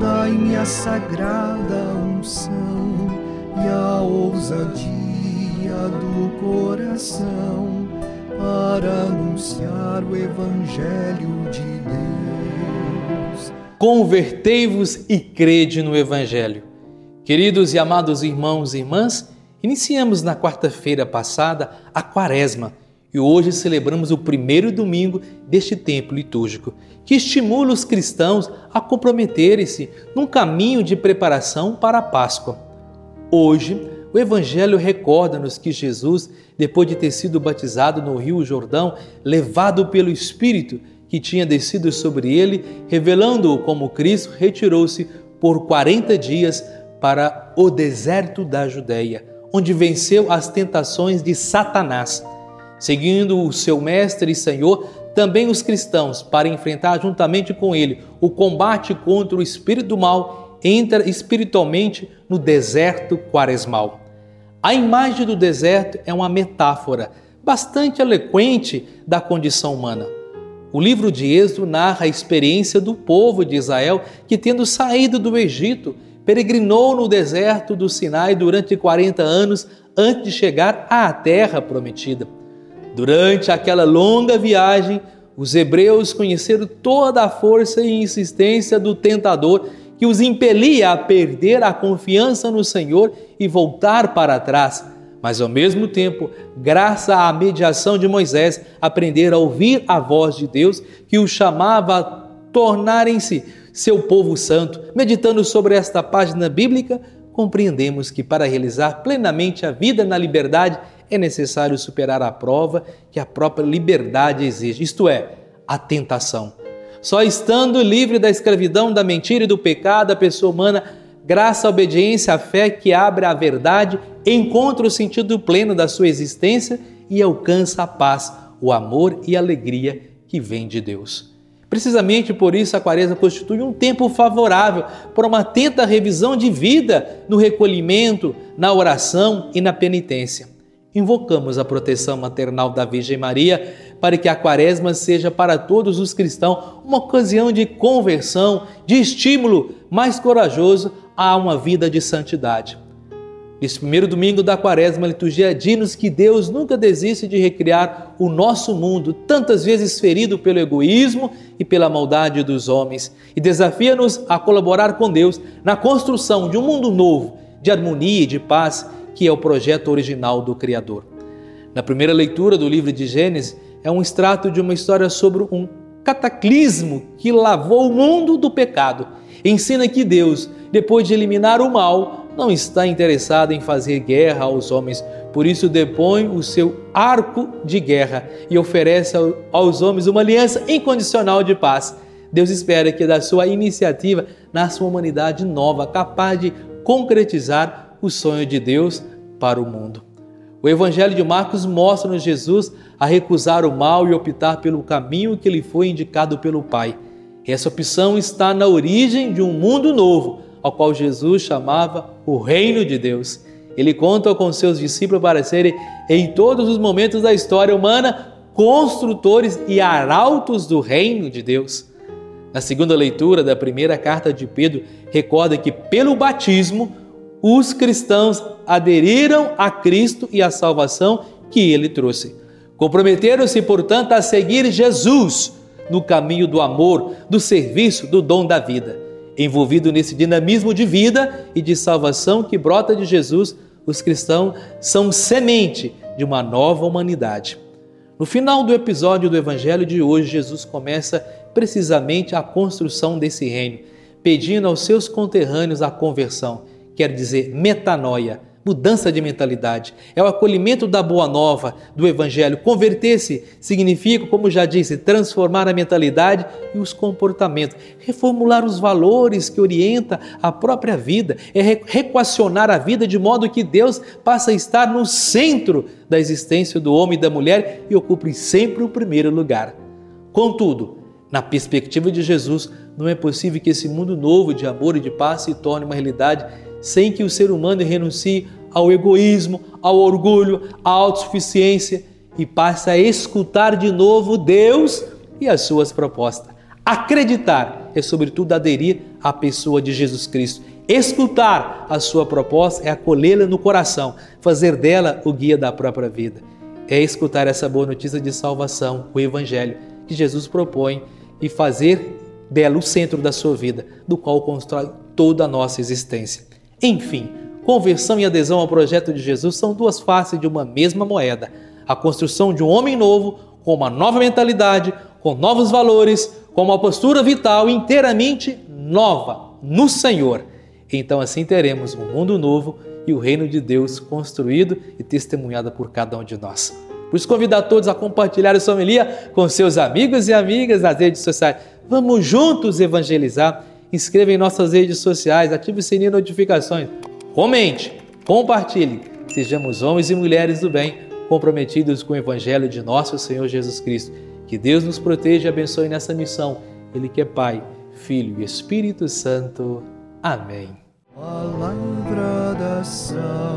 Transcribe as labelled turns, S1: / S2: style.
S1: dai-me a sagrada unção e a ousadia do coração para anunciar o Evangelho de Deus.
S2: Convertei-vos e crede no Evangelho. Queridos e amados irmãos e irmãs, iniciamos na quarta-feira passada a Quaresma e hoje celebramos o primeiro domingo deste tempo litúrgico, que estimula os cristãos a comprometerem-se num caminho de preparação para a Páscoa. Hoje, o Evangelho recorda-nos que Jesus, depois de ter sido batizado no Rio Jordão, levado pelo Espírito que tinha descido sobre ele, revelando-o como Cristo, retirou-se por 40 dias para o deserto da Judéia, onde venceu as tentações de Satanás. Seguindo o seu Mestre e Senhor, também os cristãos, para enfrentar juntamente com ele o combate contra o espírito do mal, entra espiritualmente no deserto quaresmal. A imagem do deserto é uma metáfora bastante eloquente da condição humana. O livro de Êxodo narra a experiência do povo de Israel que, tendo saído do Egito, peregrinou no deserto do Sinai durante 40 anos antes de chegar à terra prometida. Durante aquela longa viagem, os hebreus conheceram toda a força e insistência do tentador que os impelia a perder a confiança no Senhor e voltar para trás, mas ao mesmo tempo, graças à mediação de Moisés, aprender a ouvir a voz de Deus que os chamava a tornarem-se seu povo santo. Meditando sobre esta página bíblica, compreendemos que para realizar plenamente a vida na liberdade é necessário superar a prova que a própria liberdade exige, isto é, a tentação. Só estando livre da escravidão, da mentira e do pecado, a pessoa humana, graças à obediência à fé que abre a verdade, encontra o sentido pleno da sua existência e alcança a paz, o amor e a alegria que vem de Deus. Precisamente por isso, a quaresma constitui um tempo favorável para uma atenta revisão de vida no recolhimento, na oração e na penitência. Invocamos a proteção maternal da Virgem Maria para que a quaresma seja para todos os cristãos uma ocasião de conversão, de estímulo mais corajoso a uma vida de santidade. Nesse primeiro domingo da quaresma, a liturgia diz-nos que Deus nunca desiste de recriar o nosso mundo, tantas vezes ferido pelo egoísmo e pela maldade dos homens, e desafia-nos a colaborar com Deus na construção de um mundo novo, de harmonia e de paz que é o projeto original do Criador. Na primeira leitura do livro de Gênesis, é um extrato de uma história sobre um cataclismo que lavou o mundo do pecado. Ensina que Deus, depois de eliminar o mal, não está interessado em fazer guerra aos homens, por isso depõe o seu arco de guerra e oferece aos homens uma aliança incondicional de paz. Deus espera que da sua iniciativa nasça uma humanidade nova, capaz de concretizar o sonho de Deus para o mundo. O Evangelho de Marcos mostra-nos Jesus a recusar o mal e optar pelo caminho que lhe foi indicado pelo Pai. Essa opção está na origem de um mundo novo, ao qual Jesus chamava o Reino de Deus. Ele conta com seus discípulos para serem, em todos os momentos da história humana, construtores e arautos do Reino de Deus. Na segunda leitura da primeira carta de Pedro, recorda que pelo batismo os cristãos aderiram a Cristo e à salvação que ele trouxe. Comprometeram-se, portanto, a seguir Jesus no caminho do amor, do serviço, do dom da vida. Envolvido nesse dinamismo de vida e de salvação que brota de Jesus, os cristãos são semente de uma nova humanidade. No final do episódio do Evangelho de hoje, Jesus começa precisamente a construção desse reino, pedindo aos seus conterrâneos a conversão quer dizer metanoia, mudança de mentalidade. É o acolhimento da boa nova, do evangelho. Converter-se significa, como já disse, transformar a mentalidade e os comportamentos, reformular os valores que orienta a própria vida, é reequacionar a vida de modo que Deus passa a estar no centro da existência do homem e da mulher e ocupe sempre o primeiro lugar. Contudo, na perspectiva de Jesus, não é possível que esse mundo novo de amor e de paz se torne uma realidade sem que o ser humano renuncie ao egoísmo, ao orgulho, à autossuficiência e passe a escutar de novo Deus e as suas propostas. Acreditar é, sobretudo, aderir à pessoa de Jesus Cristo. Escutar a sua proposta é acolhê-la no coração, fazer dela o guia da própria vida. É escutar essa boa notícia de salvação, o Evangelho, que Jesus propõe e fazer dela o centro da sua vida, do qual constrói toda a nossa existência. Enfim, conversão e adesão ao projeto de Jesus são duas faces de uma mesma moeda. A construção de um homem novo, com uma nova mentalidade, com novos valores, com uma postura vital inteiramente nova no Senhor. Então assim teremos um mundo novo e o reino de Deus construído e testemunhado por cada um de nós. Por isso, convido todos a compartilhar essa homilia com seus amigos e amigas nas redes sociais. Vamos juntos evangelizar. Inscreva em nossas redes sociais, ative o sininho de notificações, comente, compartilhe. Sejamos homens e mulheres do bem, comprometidos com o Evangelho de nosso Senhor Jesus Cristo. Que Deus nos proteja e abençoe nessa missão. Ele que é Pai, Filho e Espírito Santo. Amém.
S1: Palavra da salvação.